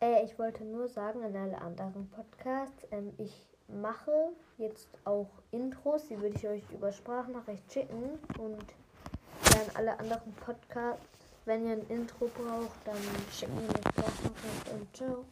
Äh, ich wollte nur sagen an alle anderen Podcasts, ähm, ich mache jetzt auch Intros, die würde ich euch über Sprachnachricht schicken und ja, alle anderen Podcasts, wenn ihr ein Intro braucht, dann schicken wir eine Sprachnachricht und ciao.